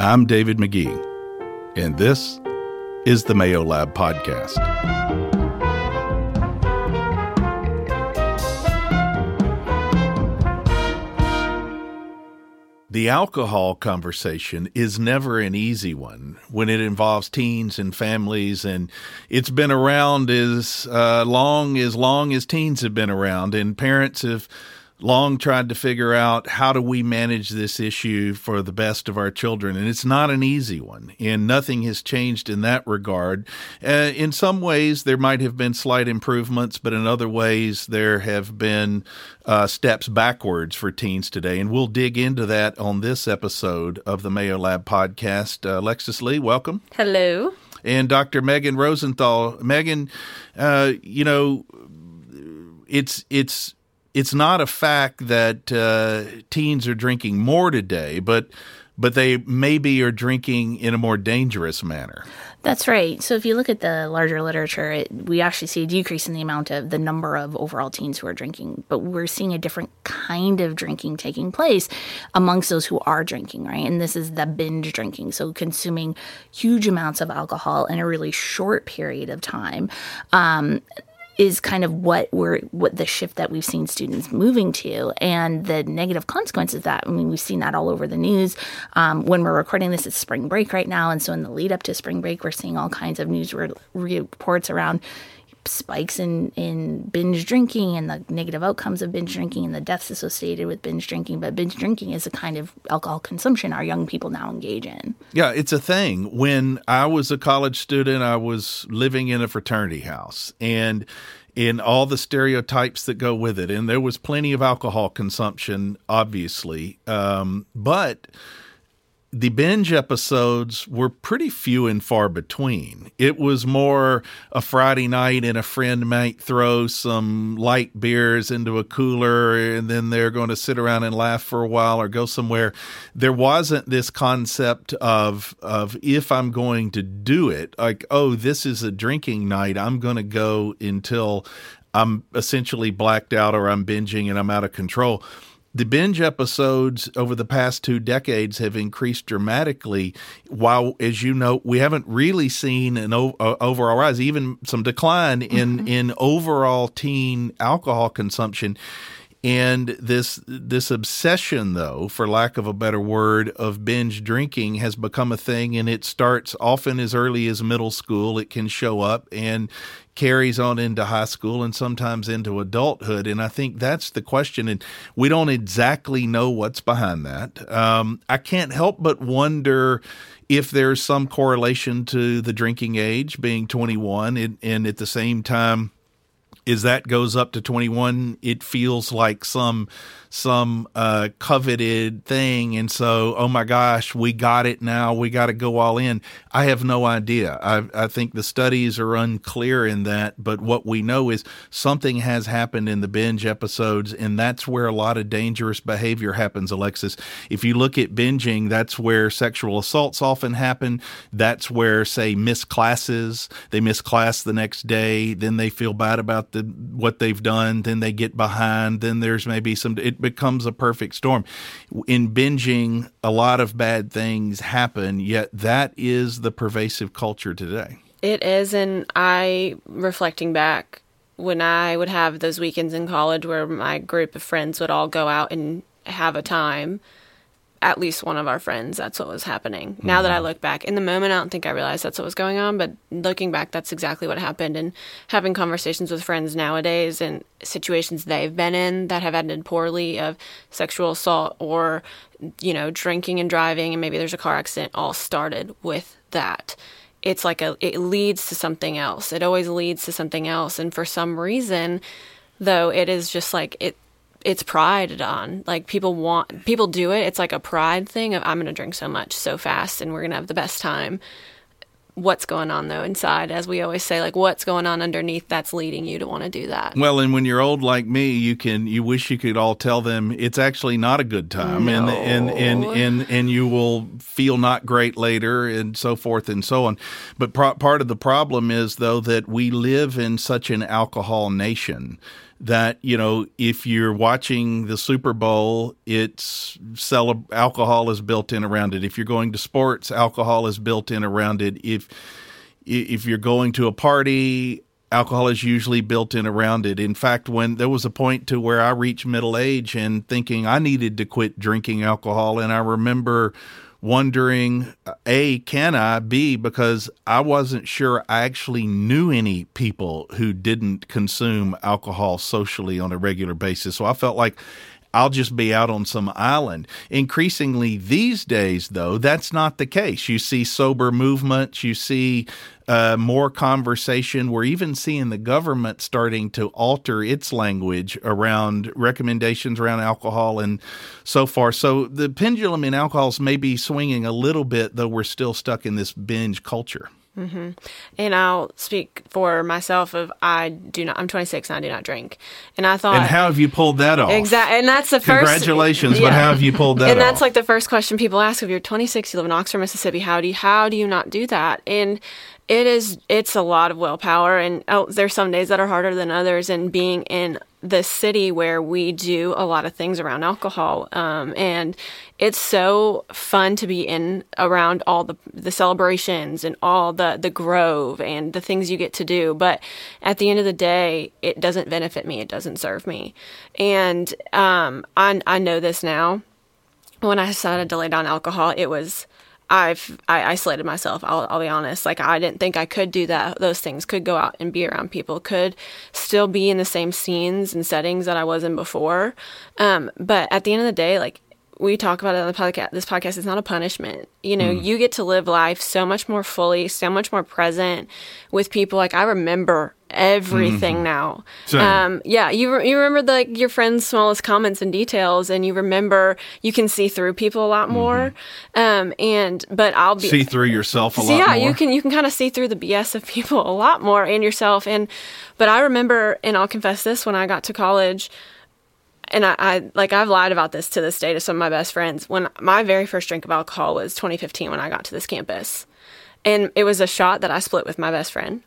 I'm David Magee, and this is the Mayo Lab Podcast. The alcohol conversation is never an easy one when it involves teens and families, and it's been around as uh, long as long as teens have been around, and parents have long tried to figure out how do we manage this issue for the best of our children and it's not an easy one and nothing has changed in that regard. Uh, in some ways there might have been slight improvements but in other ways there have been uh, steps backwards for teens today and we'll dig into that on this episode of the mayo lab podcast. Uh, alexis lee welcome. Hello. And dr meagen rosenthal. Meagen uh, you know it's it's it's not a fact that uh, teens are drinking more today, but but they maybe are drinking in a more dangerous manner. That's right. So if you look at the larger literature, it, we actually see a decrease in the amount of the number of overall teens who are drinking, but we're seeing a different kind of drinking taking place amongst those who are drinking, right? And this is the binge drinking, so consuming huge amounts of alcohol in a really short period of time. Um, is kind of what we're what the shift that we've seen students moving to and the negative consequences of that. I mean, we've seen that all over the news. Um, when we're recording this, it's spring break right now, and so in the lead up to spring break, we're seeing all kinds of news re- reports around spikes in, in binge drinking and the negative outcomes of binge drinking and the deaths associated with binge drinking. But binge drinking is a kind of alcohol consumption our young people now engage in. Yeah, it's a thing. When I was a college student, I was living in a fraternity house and in all the stereotypes that go with it. And there was plenty of alcohol consumption, obviously. Um, but the binge episodes were pretty few and far between. It was more a Friday night and a friend might throw some light beers into a cooler and then they're going to sit around and laugh for a while or go somewhere. There wasn't this concept of of if I'm going to do it, like, oh, this is a drinking night, I'm going to go until I'm essentially blacked out or I'm binging and I'm out of control the binge episodes over the past two decades have increased dramatically. While, as you know, we haven't really seen an o- overall rise, even some decline in mm-hmm. in overall teen alcohol consumption. And this this obsession, though, for lack of a better word, of binge drinking has become a thing, and it starts often as early as middle school. It can show up, and carries on into high school and sometimes into adulthood. And I think that's the question. And we don't exactly know what's behind that. Um, I can't help but wonder if there's some correlation to the drinking age being 21 and, and at the same time, as that goes up to 21, it feels like some some uh, coveted thing. And so, oh my gosh, we got it now. We got to go all in. I have no idea. I, I think the studies are unclear in that. But what we know is something has happened in the binge episodes, and that's where a lot of dangerous behavior happens, Alexis. If you look at binging, that's where sexual assaults often happen. That's where, say, miss classes, they miss class the next day, then they feel bad about the what they've done, then they get behind, then there's maybe some. It, becomes a perfect storm. In binging, a lot of bad things happen, yet that is the pervasive culture today. It is, and I, reflecting back, when I would have those weekends in college where my group of friends would all go out and have a time, at least one of our friends, that's what was happening. Mm-hmm. Now that I mm-hmm. look back, in the moment, I don't think I realized that's what was going on, but looking back, that's exactly what happened. And having conversations with friends nowadays and situations they've been in that have ended poorly of sexual assault or, you know, drinking and driving, and maybe there's a car accident, all started with that. It's like a, it leads to something else. It always leads to something else. And for some reason, though, it is just like, it, it's prided on. Like people want people do it. It's like a pride thing of I'm going to drink so much so fast and we're going to have the best time. What's going on though inside as we always say like what's going on underneath that's leading you to want to do that. Well, and when you're old like me, you can you wish you could all tell them it's actually not a good time no. and, and and and and you will feel not great later and so forth and so on. But pro- part of the problem is though that we live in such an alcohol nation that you know if you're watching the Super Bowl, it's cele- alcohol is built in around it. If you're going to sports, alcohol is built in around it. If if you're going to a party, alcohol is usually built in around it. In fact, when there was a point to where I reached middle age and thinking I needed to quit drinking alcohol, and I remember wondering a can i? B because i wasn't sure i actually knew any people who didn't consume alcohol socially on a regular basis. So i felt like I'll just be out on some island. Increasingly these days, though, that's not the case. You see sober movements, you see uh, more conversation. We're even seeing the government starting to alter its language around recommendations around alcohol and so far. So the pendulum in alcohols may be swinging a little bit, though we're still stuck in this binge culture. Mm-hmm. And I'll speak for myself. Of I do not. I'm 26 and I do not drink. And I thought. And how have you pulled that off? Exactly. And that's the first. Congratulations. Yeah. But how have you pulled that? Off? And that's off? like the first question people ask. If you're 26, you live in Oxford, Mississippi. How do you, how do you not do that? And it is it's a lot of willpower and oh, there's some days that are harder than others and being in the city where we do a lot of things around alcohol um, and it's so fun to be in around all the the celebrations and all the the grove and the things you get to do but at the end of the day it doesn't benefit me it doesn't serve me. And um, I, I know this now. When i decided to lay down alcohol it was I've I isolated myself. I'll, I'll be honest. Like I didn't think I could do that. Those things could go out and be around people. Could still be in the same scenes and settings that I was in before. Um, but at the end of the day, like we talk about it on the podcast. This podcast is not a punishment. You know, mm. you get to live life so much more fully, so much more present with people. Like I remember everything mm-hmm. now. Um, yeah, you re- you remember the, like your friends' smallest comments and details, and you remember you can see through people a lot more. Mm-hmm. Um, and but I'll be see through yourself a so lot. Yeah, more. you can you can kind of see through the BS of people a lot more and yourself. And but I remember, and I'll confess this: when I got to college. And I, I like I've lied about this to this day to some of my best friends. When my very first drink of alcohol was 2015 when I got to this campus, and it was a shot that I split with my best friend.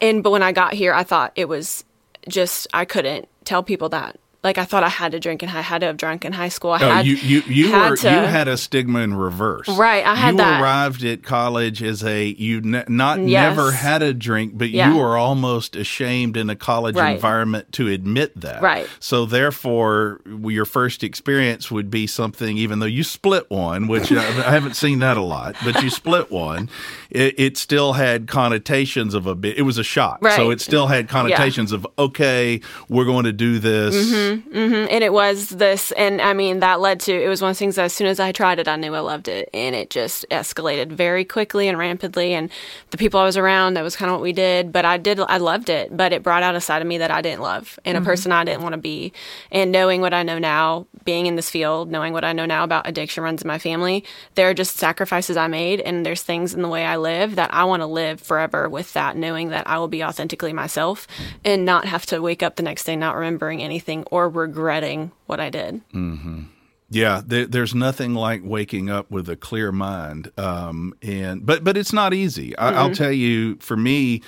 And but when I got here, I thought it was just I couldn't tell people that like I thought I had to drink and I had to have drunk in high school. I oh, had you you you were to, you had a stigma in reverse, right? I had that. you that. arrived at college as a you ne- not yes. never had a drink, but yeah. you were almost ashamed in a college right. environment to admit that, right? So therefore, your first experience would be something, even though you split one, which I haven't seen that a lot, but you split one. It, it, still had connotations of a bit. It was a shot, right. so it still had connotations yeah. of okay, we're going to do this. Mm-hmm Mm-hmm, And it was this, and I mean, that led to it was one of the things that as soon as I tried it, I knew I loved it. And it just escalated very quickly and rampantly. And the people I was around, that was kind of what we did. But I did, I loved it. But it brought out a side of me that I didn't love and mm-hmm. a person I didn't want to be. And knowing what I know now, being in this field, knowing what I know now about addiction runs in my family, there are just sacrifices I made. And there's things in the way I live that I want to live forever with that, knowing that I will be authentically myself and not have to wake up the next day not remembering anything or regretting what I did. Mm-hmm. Yeah, there, there's nothing like waking up with a clear mind, um, and but but it's not easy. I, mm-hmm. I'll tell you, for me,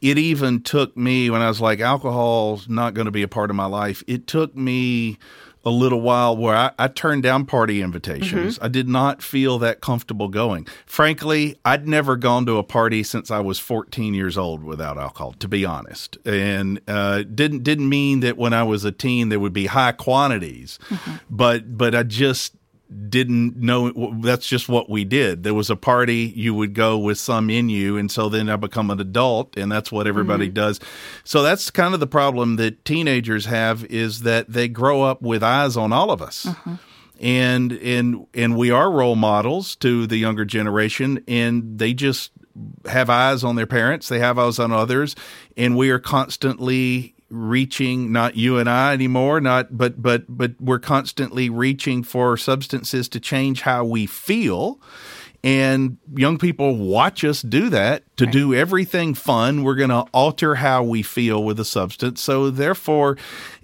it even took me when I was like, alcohol's not going to be a part of my life. It took me a little while where I, I turned down party invitations. Mm-hmm. I did not feel that comfortable going. Frankly, I'd never gone to a party since I was 14 years old without alcohol, to be honest, and uh, didn't didn't mean that when I was a teen there would be high quantities, mm-hmm. but but I just didn't know that's just what we did. There was a party, you would go with some in you, and so then I become an adult, and that's what everybody mm-hmm. does. So that's kind of the problem that teenagers have is that they grow up with eyes on all of us. Mm-hmm. And and and we are role models to the younger generation, and they just have eyes on their parents, they have eyes on others, and we are constantly reaching not you and I anymore not but but but we're constantly reaching for substances to change how we feel. And young people watch us do that to right. do everything fun. We're going to alter how we feel with a substance. So therefore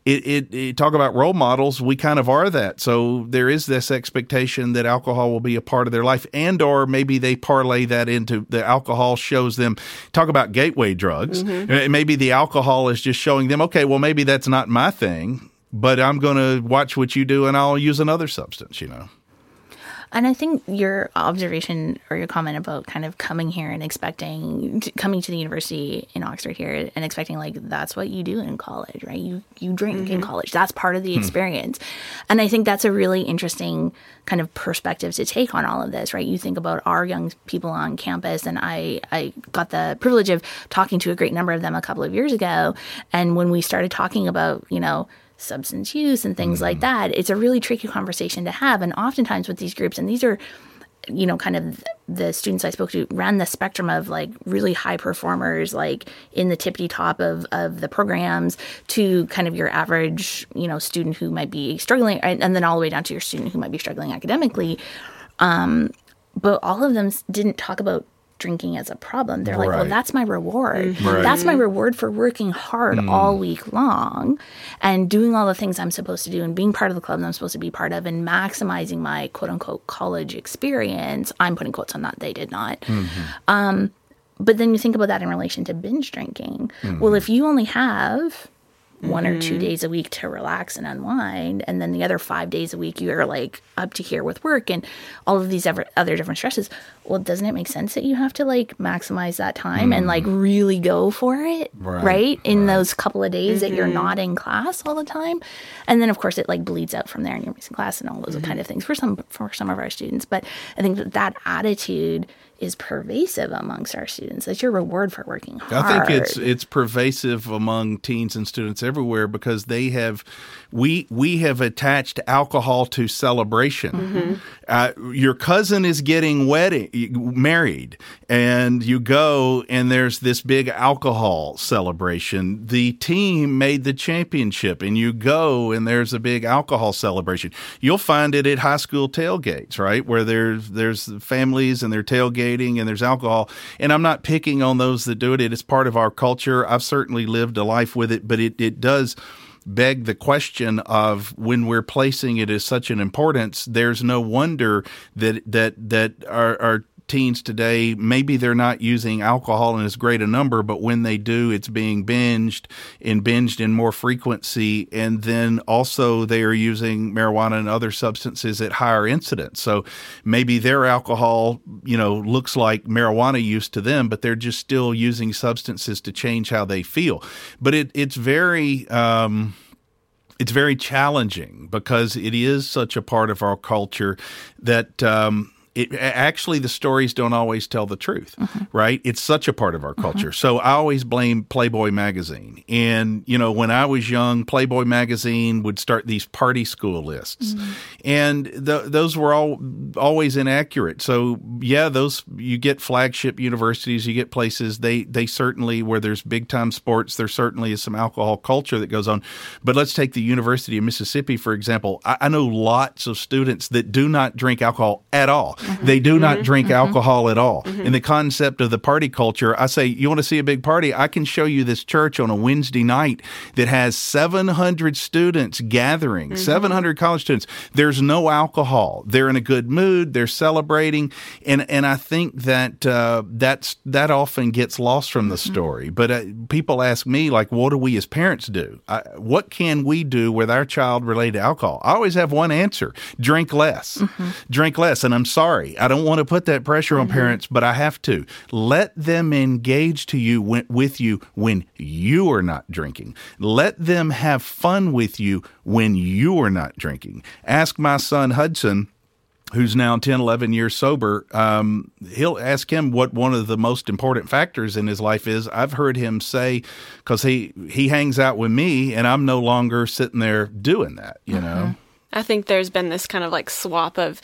it, it, it, talk about role models. We kind of are that. So there is this expectation that alcohol will be a part of their life, and or maybe they parlay that into the alcohol shows them. Talk about gateway drugs. Mm-hmm. Maybe the alcohol is just showing them, okay, well maybe that's not my thing, but I'm going to watch what you do, and I'll use another substance. You know. And I think your observation or your comment about kind of coming here and expecting coming to the university in Oxford here and expecting like that's what you do in college, right? You you drink mm-hmm. in college. That's part of the hmm. experience. And I think that's a really interesting kind of perspective to take on all of this, right? You think about our young people on campus and I I got the privilege of talking to a great number of them a couple of years ago and when we started talking about, you know, substance use and things mm-hmm. like that. It's a really tricky conversation to have. And oftentimes with these groups, and these are, you know, kind of the students I spoke to ran the spectrum of like really high performers, like in the tippity top of, of the programs, to kind of your average, you know, student who might be struggling, and then all the way down to your student who might be struggling academically. Um, but all of them didn't talk about drinking as a problem. They're like, well, that's my reward. Mm-hmm. Right. That's my reward for working hard mm. all week long and doing all the things I'm supposed to do and being part of the club that I'm supposed to be part of and maximizing my quote unquote college experience. I'm putting quotes on that. They did not. Mm-hmm. Um, but then you think about that in relation to binge drinking. Mm-hmm. Well, if you only have one mm-hmm. or two mm-hmm. days a week to relax and unwind and then the other five days a week you're like up to here with work and all of these other, other different stresses well doesn't it make sense that you have to like maximize that time mm. and like mm. really go for it right, right? in right. those couple of days mm-hmm. that you're mm-hmm. not in class all the time and then of course it like bleeds out from there and you're missing class and all those mm-hmm. kind of things for some for some of our students but i think that that attitude is pervasive amongst our students. That's your reward for working hard. I think it's it's pervasive among teens and students everywhere because they have we we have attached alcohol to celebration. Mm-hmm. Uh, your cousin is getting wedding married, and you go and there's this big alcohol celebration. The team made the championship, and you go and there's a big alcohol celebration. You'll find it at high school tailgates, right, where there's there's families and they're and there's alcohol. And I'm not picking on those that do it. It is part of our culture. I've certainly lived a life with it, but it it does beg the question of when we're placing it as such an importance, there's no wonder that that that our, our teens today, maybe they're not using alcohol in as great a number, but when they do, it's being binged and binged in more frequency. And then also they are using marijuana and other substances at higher incidence. So maybe their alcohol, you know, looks like marijuana use to them, but they're just still using substances to change how they feel. But it, it's very, um, it's very challenging because it is such a part of our culture that um, it actually the stories don't always tell the truth, mm-hmm. right? It's such a part of our culture. Mm-hmm. So I always blame Playboy magazine. And you know, when I was young, Playboy magazine would start these party school lists. Mm-hmm. And th- those were all always inaccurate. So yeah, those you get flagship universities, you get places they they certainly where there's big time sports, there certainly is some alcohol culture that goes on. But let's take the University of Mississippi for example. I, I know lots of students that do not drink alcohol at all. Mm-hmm. They do not mm-hmm. drink mm-hmm. alcohol at all. In the concept of the party culture, I say, you want to see a big party? I can show you this church on a Wednesday night that has 700 students gathering, 700 college students. There's no alcohol. They're in a good mood. They're celebrating, and and I think that uh, that's that often gets lost from the story. But uh, people ask me like, what do we as parents do? I, what can we do with our child related to alcohol? I always have one answer: drink less, mm-hmm. drink less. And I'm sorry sorry. I don't want to put that pressure on mm-hmm. parents, but I have to. Let them engage to you with you when you are not drinking. Let them have fun with you when you are not drinking. Ask my son Hudson who's now 10, 11 years sober, um, he'll ask him what one of the most important factors in his life is. I've heard him say, because he, he hangs out with me and I'm no longer sitting there doing that, you mm-hmm. know? I think there's been this kind of like swap of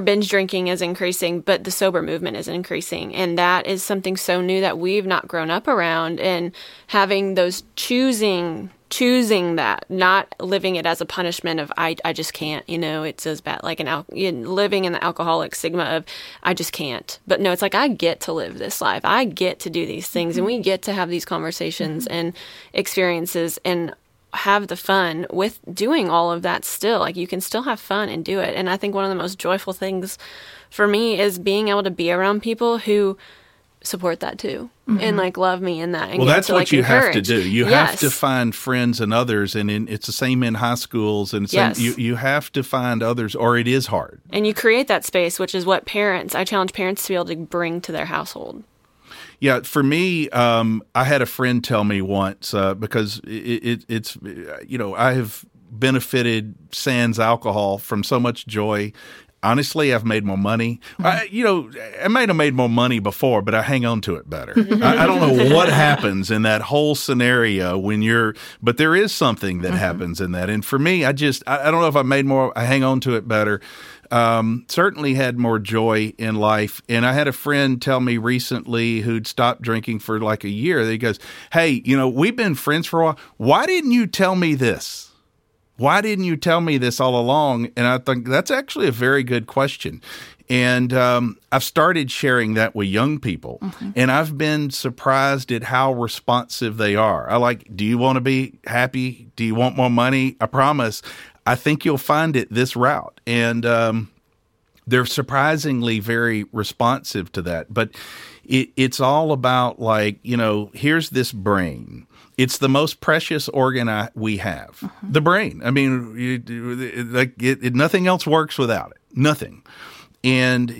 binge drinking is increasing, but the sober movement is increasing. And that is something so new that we've not grown up around. And having those choosing choosing that, not living it as a punishment of I, I just can't, you know, it's as bad like an al- living in the alcoholic stigma of I just can't. But no, it's like I get to live this life. I get to do these things, mm-hmm. and we get to have these conversations mm-hmm. and experiences. And have the fun with doing all of that still. Like you can still have fun and do it. And I think one of the most joyful things for me is being able to be around people who support that too mm-hmm. and like love me in that. well, that's to, what like, you encourage. have to do. You yes. have to find friends and others, and in, it's the same in high schools. And yes. you you have to find others, or it is hard. And you create that space, which is what parents. I challenge parents to be able to bring to their household. Yeah, for me, um, I had a friend tell me once uh, because it, it, it's you know I have benefited sans alcohol from so much joy honestly, I've made more money. Mm-hmm. I, you know, I might have made more money before, but I hang on to it better. I, I, don't know what happens in that whole scenario when you're, but there is something that mm-hmm. happens in that. And for me, I just, I, I, don't know if I made more, I hang on to it better. Um, certainly had more joy in life. And I had a friend tell me recently who'd stopped drinking for like a year. He goes, Hey, you know, we've been friends for a while. Why didn't you tell me this? Why didn't you tell me this all along? And I think that's actually a very good question. And um, I've started sharing that with young people, mm-hmm. and I've been surprised at how responsive they are. I like, do you want to be happy? Do you want more money? I promise. I think you'll find it this route. And um, they're surprisingly very responsive to that. But it, it's all about, like, you know, here's this brain it's the most precious organ I, we have, uh-huh. the brain. I mean, you, like it, it, nothing else works without it. Nothing. And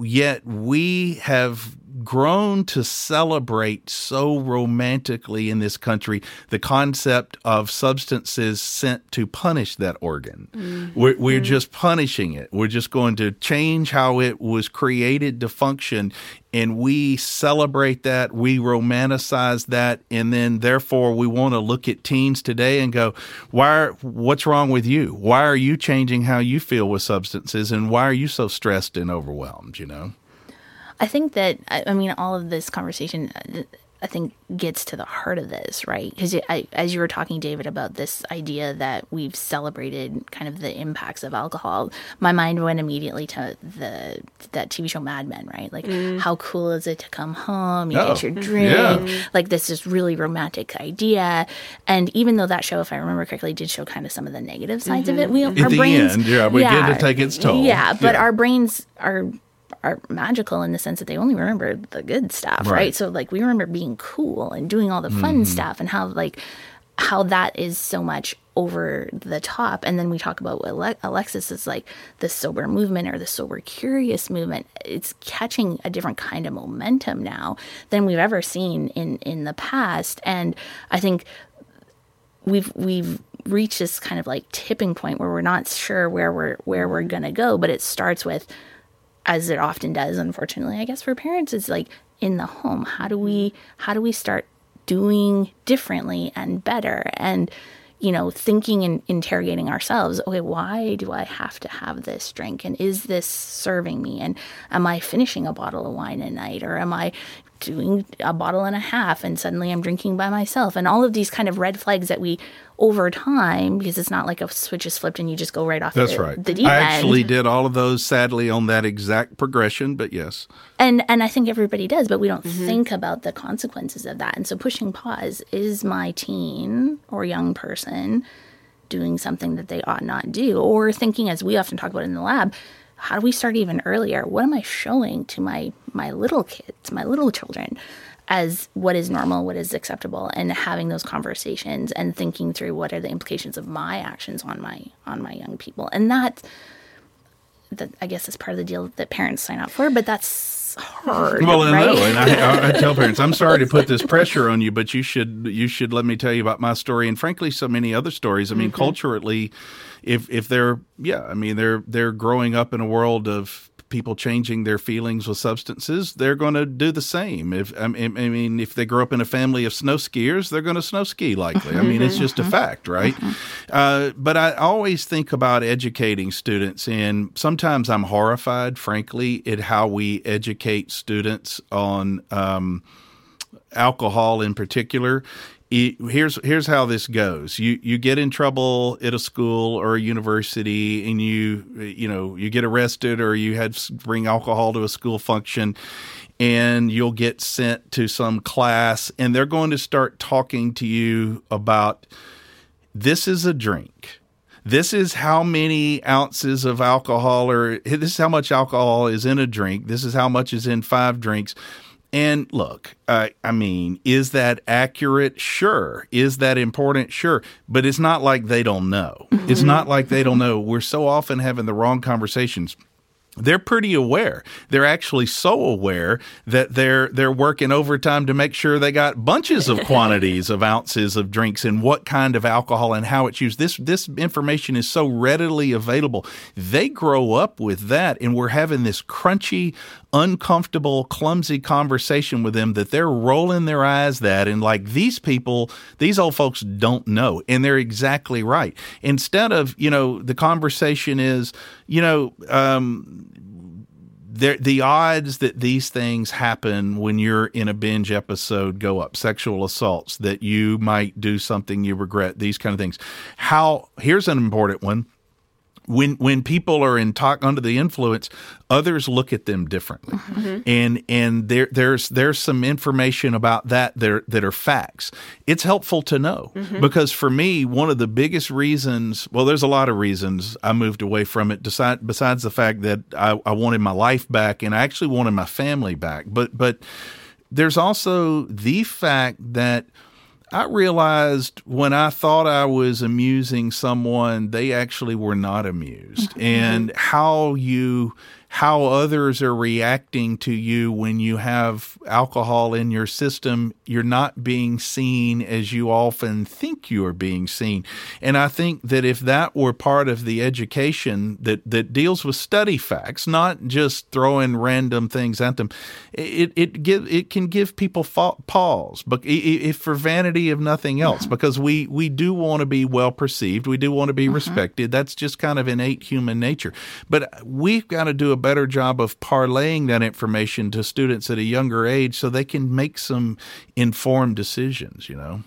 yet we have grown to celebrate so romantically in this country the concept of substances sent to punish that organ. Mm-hmm. We're, we're, just punishing it. We're just going to change how it was created to function. And we celebrate that, we romanticize that, and then therefore we want to look at teens today and go, "Why? Are, what's wrong with you? Why are you changing how you feel with substances, and why are you so stressed and overwhelmed?" You know. I think that I mean all of this conversation uh, I think gets to the heart of this, right? Because as you were talking, David, about this idea that we've celebrated kind of the impacts of alcohol, my mind went immediately to the that TV show Mad Men, right? Like, mm. how cool is it to come home, you oh, get your drink, yeah. like this is really romantic idea. And even though that show, if I remember correctly, did show kind of some of the negative sides mm-hmm. of it, we At our brains, end, yeah, we yeah, get to take its toll. Yeah, but yeah. our brains are are magical in the sense that they only remember the good stuff, right? right? So like we remember being cool and doing all the fun mm-hmm. stuff and how like how that is so much over the top. And then we talk about what Alexis is like the sober movement or the sober curious movement. It's catching a different kind of momentum now than we've ever seen in in the past. And I think we've we've reached this kind of like tipping point where we're not sure where we're where we're gonna go, but it starts with as it often does unfortunately i guess for parents is like in the home. How do we how do we start doing differently and better? And you know thinking and interrogating ourselves okay why do i have to have this drink? And is this serving me? And am i finishing a bottle of wine a night? Or am i doing a bottle and a half and suddenly I'm drinking by myself? And all of these kind of red flags that we over time because it's not like a switch is flipped and you just go right off That's the, right. The deep I actually end. did all of those sadly on that exact progression, but yes. And and I think everybody does, but we don't mm-hmm. think about the consequences of that. And so pushing pause is my teen or young person doing something that they ought not do or thinking as we often talk about in the lab how do we start even earlier? What am I showing to my my little kids, my little children, as what is normal, what is acceptable, and having those conversations and thinking through what are the implications of my actions on my on my young people, and that that I guess is part of the deal that parents sign up for, but that's hard. Well, right? no, and I, I, tell parents, I'm sorry to put this pressure on you, but you should you should let me tell you about my story, and frankly, so many other stories. I mean, mm-hmm. culturally if if they're yeah, I mean they're they're growing up in a world of people changing their feelings with substances, they're going to do the same. If I mean, if they grow up in a family of snow skiers, they're going to snow ski likely. I mean, it's just a mm-hmm. fact, right? Mm-hmm. Uh, but I always think about educating students, and sometimes I'm horrified, frankly, at how we educate students on. Um, alcohol in particular here's here's how this goes. You you get in trouble at a school or a university, and you you know you get arrested or you had bring alcohol to a school function, and you'll get sent to some class, and they're going to start talking to you about this is a drink. This is how many ounces of alcohol or this is how much alcohol is in a drink. This is how much is in five drinks. And look, uh, I mean, is that accurate? Sure. Is that important? Sure. But it's not like they don't know. Mm-hmm. It's not like they don't know. We're so often having the wrong conversations they're pretty aware. They're actually so aware that they're they're working overtime to make sure they got bunches of quantities of ounces of drinks and what kind of alcohol and how it's used. This this information is so readily available. They grow up with that and we're having this crunchy, uncomfortable, clumsy conversation with them that they're rolling their eyes that and like these people, these old folks don't know. And they're exactly right. Instead of, you know, the conversation is, you know, um, the odds that these things happen when you're in a binge episode go up sexual assaults that you might do something you regret these kind of things how here's an important one when when people are in talk under the influence, others look at them differently, mm-hmm. and and there there's there's some information about that there that are facts. It's helpful to know mm-hmm. because for me, one of the biggest reasons, well, there's a lot of reasons I moved away from it. Besides, besides the fact that I, I wanted my life back and I actually wanted my family back, but but there's also the fact that I realized when I thought I was amusing someone, they actually were not amused. Mm-hmm. And how you how others are reacting to you when you have alcohol in your system. You're not being seen as you often think you are being seen. And I think that if that were part of the education that, that deals with study facts, not just throwing random things at them, it, it, give, it can give people pause, but if for vanity of nothing else, because we, we do want to be well perceived. We do want to be mm-hmm. respected. That's just kind of innate human nature. But we've got to do a better job of parlaying that information to students at a younger age so they can make some informed decisions, you know?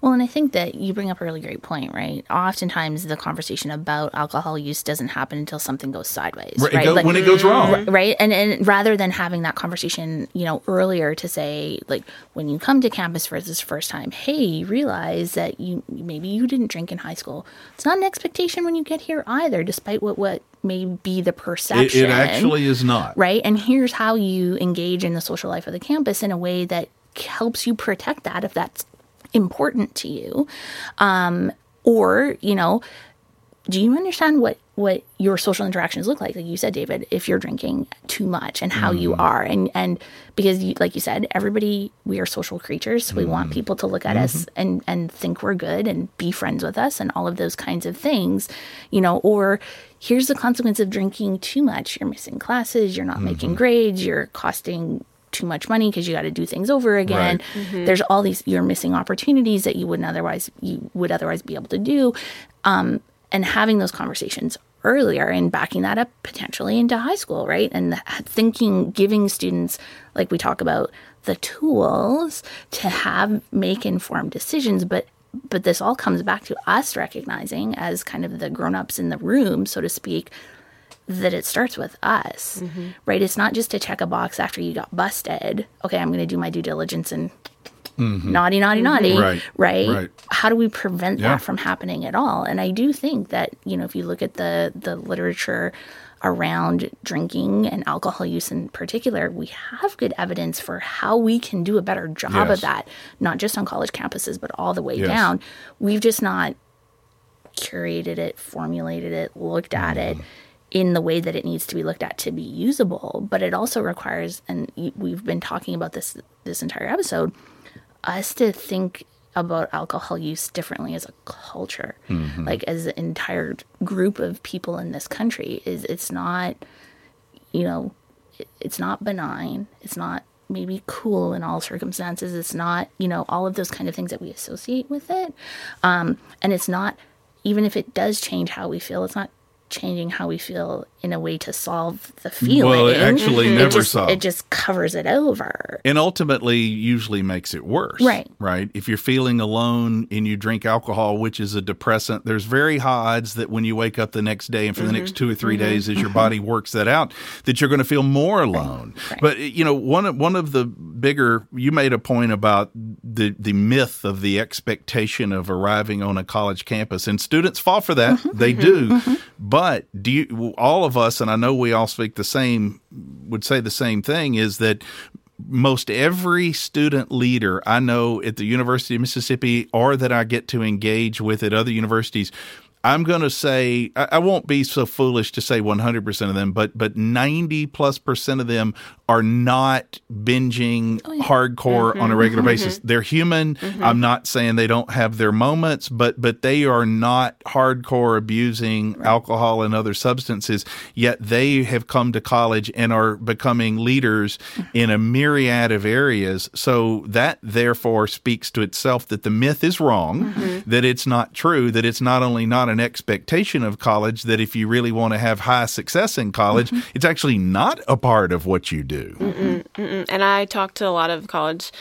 Well, and I think that you bring up a really great point, right? Oftentimes, the conversation about alcohol use doesn't happen until something goes sideways, right? right? Go, like, when it goes mm. wrong, right? And and rather than having that conversation, you know, earlier to say, like, when you come to campus for this first time, hey, you realize that you maybe you didn't drink in high school. It's not an expectation when you get here either, despite what what may be the perception. It, it actually is not, right? And here's how you engage in the social life of the campus in a way that helps you protect that if that's important to you um, or you know do you understand what what your social interactions look like like you said david if you're drinking too much and how mm. you are and and because you, like you said everybody we are social creatures so we mm. want people to look at mm-hmm. us and and think we're good and be friends with us and all of those kinds of things you know or here's the consequence of drinking too much you're missing classes you're not mm-hmm. making grades you're costing too much money because you got to do things over again. Right. Mm-hmm. There's all these you're missing opportunities that you wouldn't otherwise you would otherwise be able to do, um, and having those conversations earlier and backing that up potentially into high school, right? And thinking, giving students like we talk about the tools to have make informed decisions, but but this all comes back to us recognizing as kind of the grown-ups in the room so to speak that it starts with us, mm-hmm. right? It's not just to check a box after you got busted. Okay, I'm going to do my due diligence and mm-hmm. naughty, naughty, naughty, mm-hmm. right. right? Right. How do we prevent yeah. that from happening at all? And I do think that you know if you look at the the literature around drinking and alcohol use in particular, we have good evidence for how we can do a better job yes. of that, not just on college campuses, but all the way yes. down. We've just not curated it, formulated it, looked at mm-hmm. it in the way that it needs to be looked at to be usable but it also requires and we've been talking about this this entire episode us to think about alcohol use differently as a culture mm-hmm. like as an entire group of people in this country is it's not you know it's not benign it's not maybe cool in all circumstances it's not you know all of those kind of things that we associate with it um, and it's not even if it does change how we feel it's not changing how we feel in a way to solve the feeling. Well, it actually it never just, solves. It just covers it over. and ultimately usually makes it worse. Right. Right. If you're feeling alone and you drink alcohol, which is a depressant, there's very high odds that when you wake up the next day and for the next mm-hmm. two or 3 mm-hmm. days, as your body works that out, that you're going to feel more alone. Right. But you know, one of one of the bigger you made a point about the the myth of the expectation of arriving on a college campus, and students fall for that. Mm-hmm. They do. But do you all of us, and I know we all speak the same, would say the same thing, is that most every student leader I know at the University of Mississippi or that I get to engage with at other universities, I'm going to say I, I won't be so foolish to say 100% of them, but but 90 plus percent of them are not binging oh, hardcore on a mm-hmm. regular mm-hmm. basis. They're human. Mm-hmm. I'm not saying they don't have their moments, but but they are not hardcore abusing alcohol and other substances. Yet they have come to college and are becoming leaders in a myriad of areas. So that therefore speaks to itself that the myth is wrong, that it's not true, that it's not only not an expectation of college, that if you really want to have high success in college, it's actually not a part of what you do. and I talk to a lot of college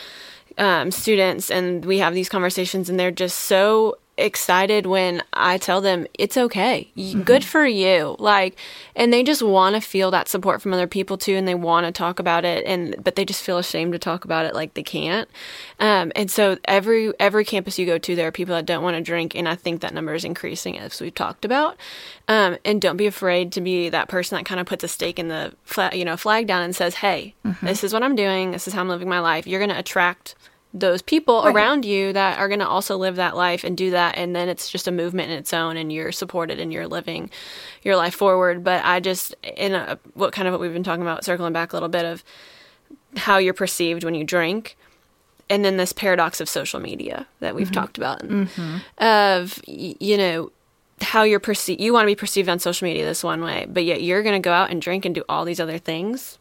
um, students, and we have these conversations, and they're just so excited when I tell them it's okay, Y- good for you, like, and they just want to feel that support from other people too, and they want to talk about it, and but they just feel ashamed to talk about it, like they can't. Um, and so every every campus you go to, there are people that don't want to drink, and I think that number is increasing as we've talked about. Um, and don't be afraid to be that person that kind of puts a stake in the flag, you know, flag down and says, "Hey, this is what I'm doing. This is how I'm living my life." You're going to attract those people around you that are going to also live that life and do that and then it's just a movement in its own and you're supported and you're living your life forward. But i just in a what kind of what we've been talking about circling back a little bit of how you're perceived when you drink and then this paradox of social media that we've mm-hmm. talked about. Mm-hmm. Of you know how you're perceived you want to be perceived on social media this one way but yet you're going to go out and drink and do all these other things.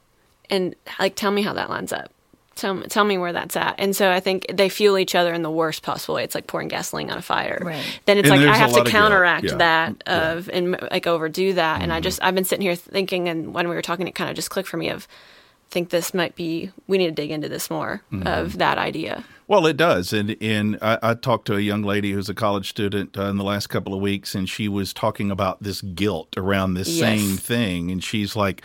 And like tell me how that lines up tell me, tell me where that's at. And so i think they fuel each other in the worst possible way. It's like pouring gasoline on a fire. Right. then it's And like i have lot to of counteract yeah. that of and like overdo that. And i just i've been sitting here thinking and when we were talking it kind of just clicked for me of think this might be we need to dig into this more of that idea. Well, it does, and and I, I talked to a young lady who's a college student uh, in the last couple of weeks, and she was talking about this guilt around this Yes. same thing, and she's like.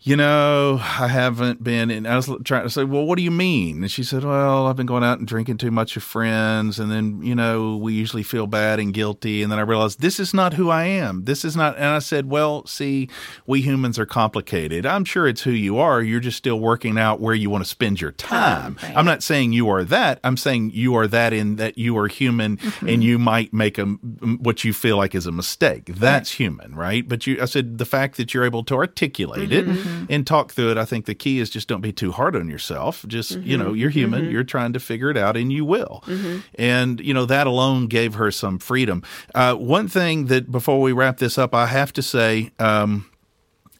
You know, I haven't been, and I was trying to say, well, what do you mean? And she said, well, I've been going out and drinking too much with friends, and then, you know, we usually feel bad and guilty. And then I realized this is not who I am. This is not, and I said, well, see, we humans are complicated. I'm sure it's who you are. You're just still working out where you want to spend your oh, time. right. I'm not saying you are that. I'm saying you are that in that you are human mm-hmm. and you might make a what you feel like is a mistake. That's human, right? But you I said the fact that you're able to articulate it mm-hmm. And talk through it, I think the key is just don't be too hard on yourself. Just, you know, you're human, you're trying to figure it out and you will. And you know, that alone gave her some freedom. Uh, one thing that before we wrap this up, I have to say um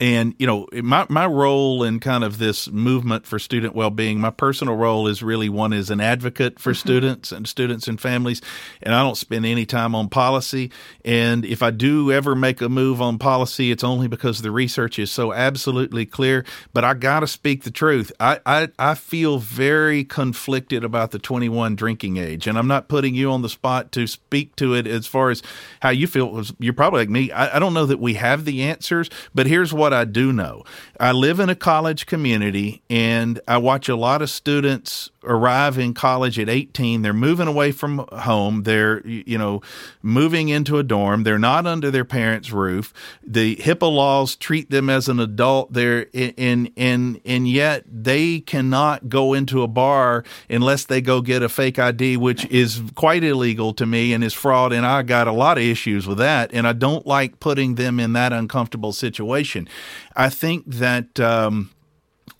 and you know my my role in kind of this movement for student well-being my personal role is really one as an advocate for mm-hmm. students and students and families and I don't spend any time on policy. And if I do ever make a move on policy it's only because the research is so absolutely clear. But I got to speak the truth. I, I I feel very conflicted about the 21 drinking age and I'm not putting you on the spot to speak to it as far as how you feel. You're probably like me. I, I don't know that we have the answers but here's what I do know. I live in a college community and I watch a lot of students arrive in college at 18. They're moving away from home. They're, you know, moving into a dorm. They're not under their parents' roof. The HIPAA laws treat them as an adult. They're in, and, and yet they cannot go into a bar unless they go get a fake ID, which is quite illegal to me and is fraud. And I got a lot of issues with that. And I don't like putting them in that uncomfortable situation. I think that, um,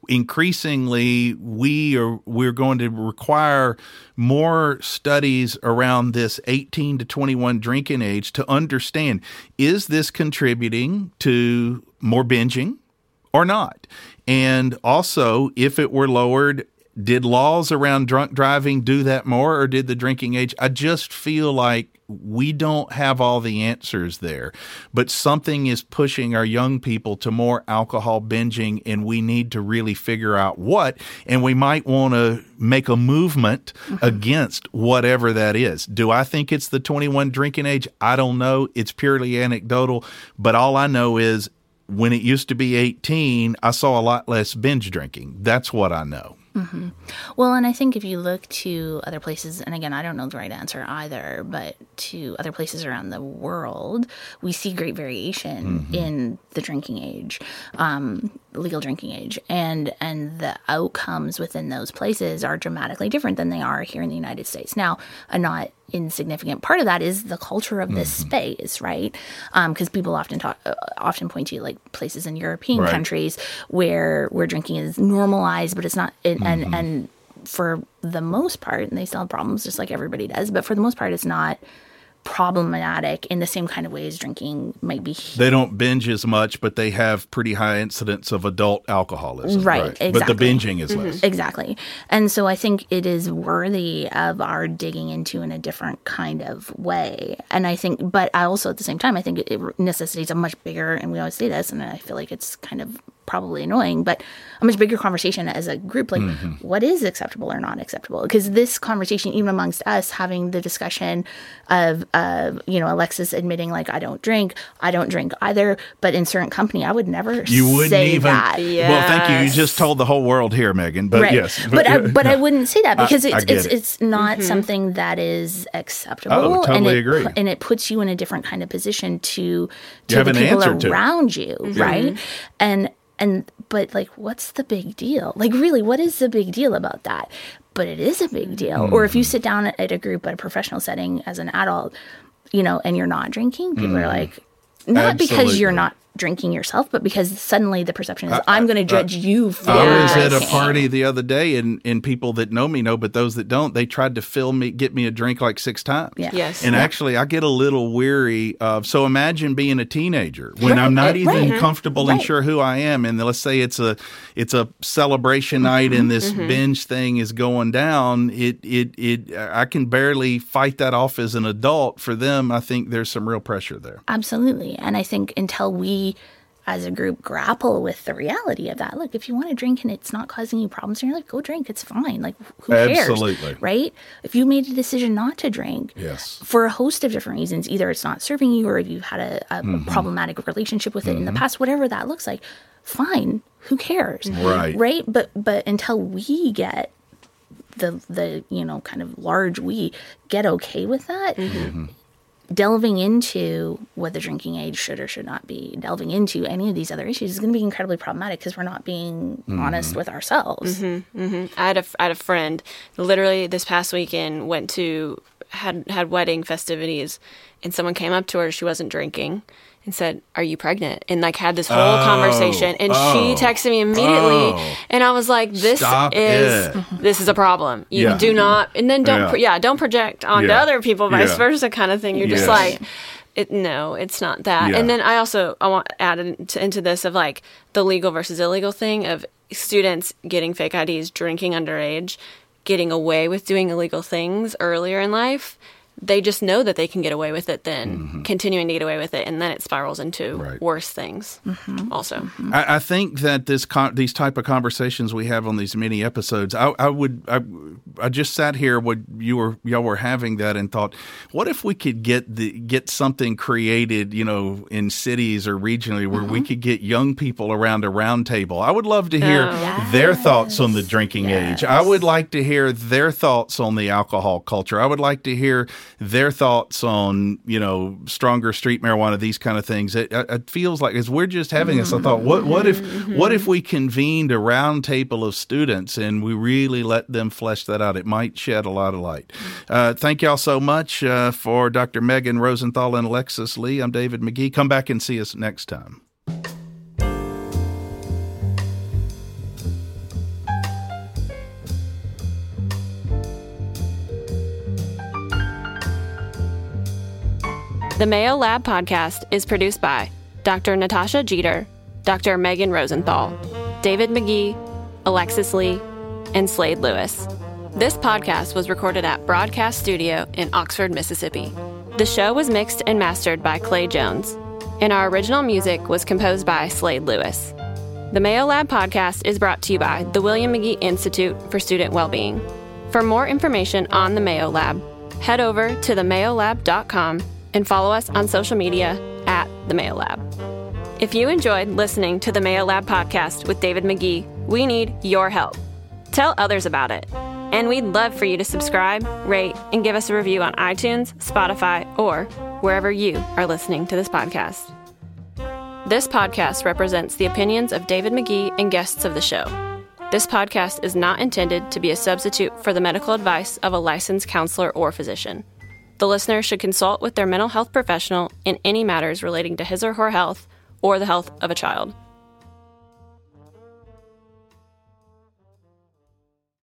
increasingly we are we're going to require more studies around this 18 to 21 drinking age to understand is this contributing to more binging or not? And also if it were lowered did laws around drunk driving do that more or did the drinking age i just feel like we don't have all the answers there, but something is pushing our young people to more alcohol binging, and we need to really figure out what. And we might want to make a movement mm-hmm. against whatever that is. Do I think it's the 21 drinking age? I don't know. It's purely anecdotal, but all I know is when it used to be 18, I saw a lot less binge drinking. That's what I know. Mm-hmm. Well, and I think if you look to other places, and again, I don't know the right answer either, but to other places around the world, we see great variation mm-hmm. in the drinking age, um, legal drinking age, and and the outcomes within those places are dramatically different than they are here in the United States. Now, a not insignificant part of that is the culture of this mm-hmm. space, right? Because um, people often talk, uh, often point to like places in European right. countries where where drinking is normalized, but it's not, and mm-hmm. and, and for the most part, and they still have problems just like everybody does, but for the most part, it's not problematic in the same kind of way as drinking might be. They don't binge as much, but they have pretty high incidence of adult alcoholism. Right, right. Exactly. But the binging is mm-hmm. less. Exactly. And so I think it is worthy of our digging into in a different kind of way. And I think, but I also at the same time, I think it necessitates a much bigger, and we always say this, and I feel like it's kind of probably annoying, but a much bigger conversation as a group like mm-hmm. what is acceptable or not acceptable because this conversation even amongst us having the discussion of uh, you know alexis admitting like i don't drink i don't drink either but in certain company i would never you wouldn't say even that yes. well thank you you just told the whole world here meagen but right. yes but but, I, but I, wouldn't say that because I, it's it's, it. it's not mm-hmm. something that is acceptable oh, totally and it, agree. and it puts you in a different kind of position to to the people around to. you mm-hmm. right and and but like what's the big deal like really what is the big deal about that but it is a big deal mm-hmm. or if you mm-hmm. sit down at a group at a professional setting as an adult you know and you're not drinking people mm-hmm. are like not Absolutely. because you're not drinking yourself, but because suddenly the perception is I, am going to judge uh, you for. I was at a party the other day, and and people that know me know, but those that don't, they tried to fill me, get me a drink like six times. Yeah. Yes, and yeah. actually, I get a little weary of. So imagine being a teenager when right. I'm not even right. Mm-hmm. comfortable right. and sure who I am, and let's say it's a it's a celebration night, mm-hmm. and this mm-hmm. binge thing is going down. It it it I can barely fight that off as an adult. For them, I think there's some real pressure there. Absolutely, and I think until we as a group grapple with the reality of that. Look, if you want to drink and it's not causing you problems in your life, go drink. It's fine. Like who cares? Absolutely. Right? If you made a decision not to drink, yes, for a host of different reasons, either it's not serving you or if you've had a, a mm-hmm. problematic relationship with it mm-hmm. in the mm-hmm. past, whatever that looks like, fine. Who cares? Right. Right? But but until we get the the you know kind of large we get okay with that mm-hmm delving into what the drinking age should or should not be, delving into any of these other issues is going to be incredibly problematic because we're not being mm-hmm. honest with ourselves. Mm-hmm, mm-hmm. I had a I had a friend literally this past weekend went to had had wedding festivities, and someone came up to her. She wasn't drinking and said, "Are you pregnant?" and like had this whole oh, conversation. And oh, she texted me immediately, oh, and I was like, "This is it. this is a problem. You yeah. do not." And then don't yeah, yeah don't project onto yeah. other people, vice versa, kind of thing. You're yes. just like. It, no, it's not that. And then I also I want to add into, into this of like the legal versus illegal thing of students getting fake IDs, drinking underage, getting away with doing illegal things earlier in life they just know that they can get away with it then mm-hmm. continuing to get away with it and then it spirals into right. worse things mm-hmm. also mm-hmm. I, I, think that this con- these type of conversations we have on these mini episodes I, I would I, I, just sat here when you were y'all were having that and thought what if we could get the get something created you know in cities or regionally where we mm-hmm. could get young people around a round table I would love to hear oh. yes. their thoughts on the drinking yes. age I would like to hear their thoughts on the alcohol culture I would like to hear their thoughts on you know stronger street marijuana, these kind of things. It, it feels like as we're just having this, I thought, what what if what if we convened a round table of students and we really let them flesh that out? It might shed a lot of light. Uh, thank y'all so much uh, for Dr. Meagen Rosenthal and Alexis Lee. I'm David Magee. Come back and see us next time. The Mayo Lab podcast is produced by Dr. Natasha Jeter, Dr. Meagen Rosenthal, David Magee, Alexis Lee, and Slade Lewis. This podcast was recorded at Broadcast Studio in Oxford, Mississippi. The show was mixed and mastered by Clay Jones, and our original music was composed by Slade Lewis. The Mayo Lab podcast is brought to you by the William Magee Institute for Student Wellbeing. For more information on the Mayo Lab, head over to themayolab.com and follow us on social media at the Mayo Lab. If you enjoyed listening to the Mayo Lab podcast with David Magee, we need your help. Tell others about it. And we'd love for you to subscribe, rate, and give us a review on iTunes, Spotify, or wherever you are listening to this podcast. This podcast represents the opinions of David Magee and guests of the show. This podcast is not intended to be a substitute for the medical advice of a licensed counselor or physician. The listener should consult with their mental health professional in any matters relating to his or her health or the health of a child.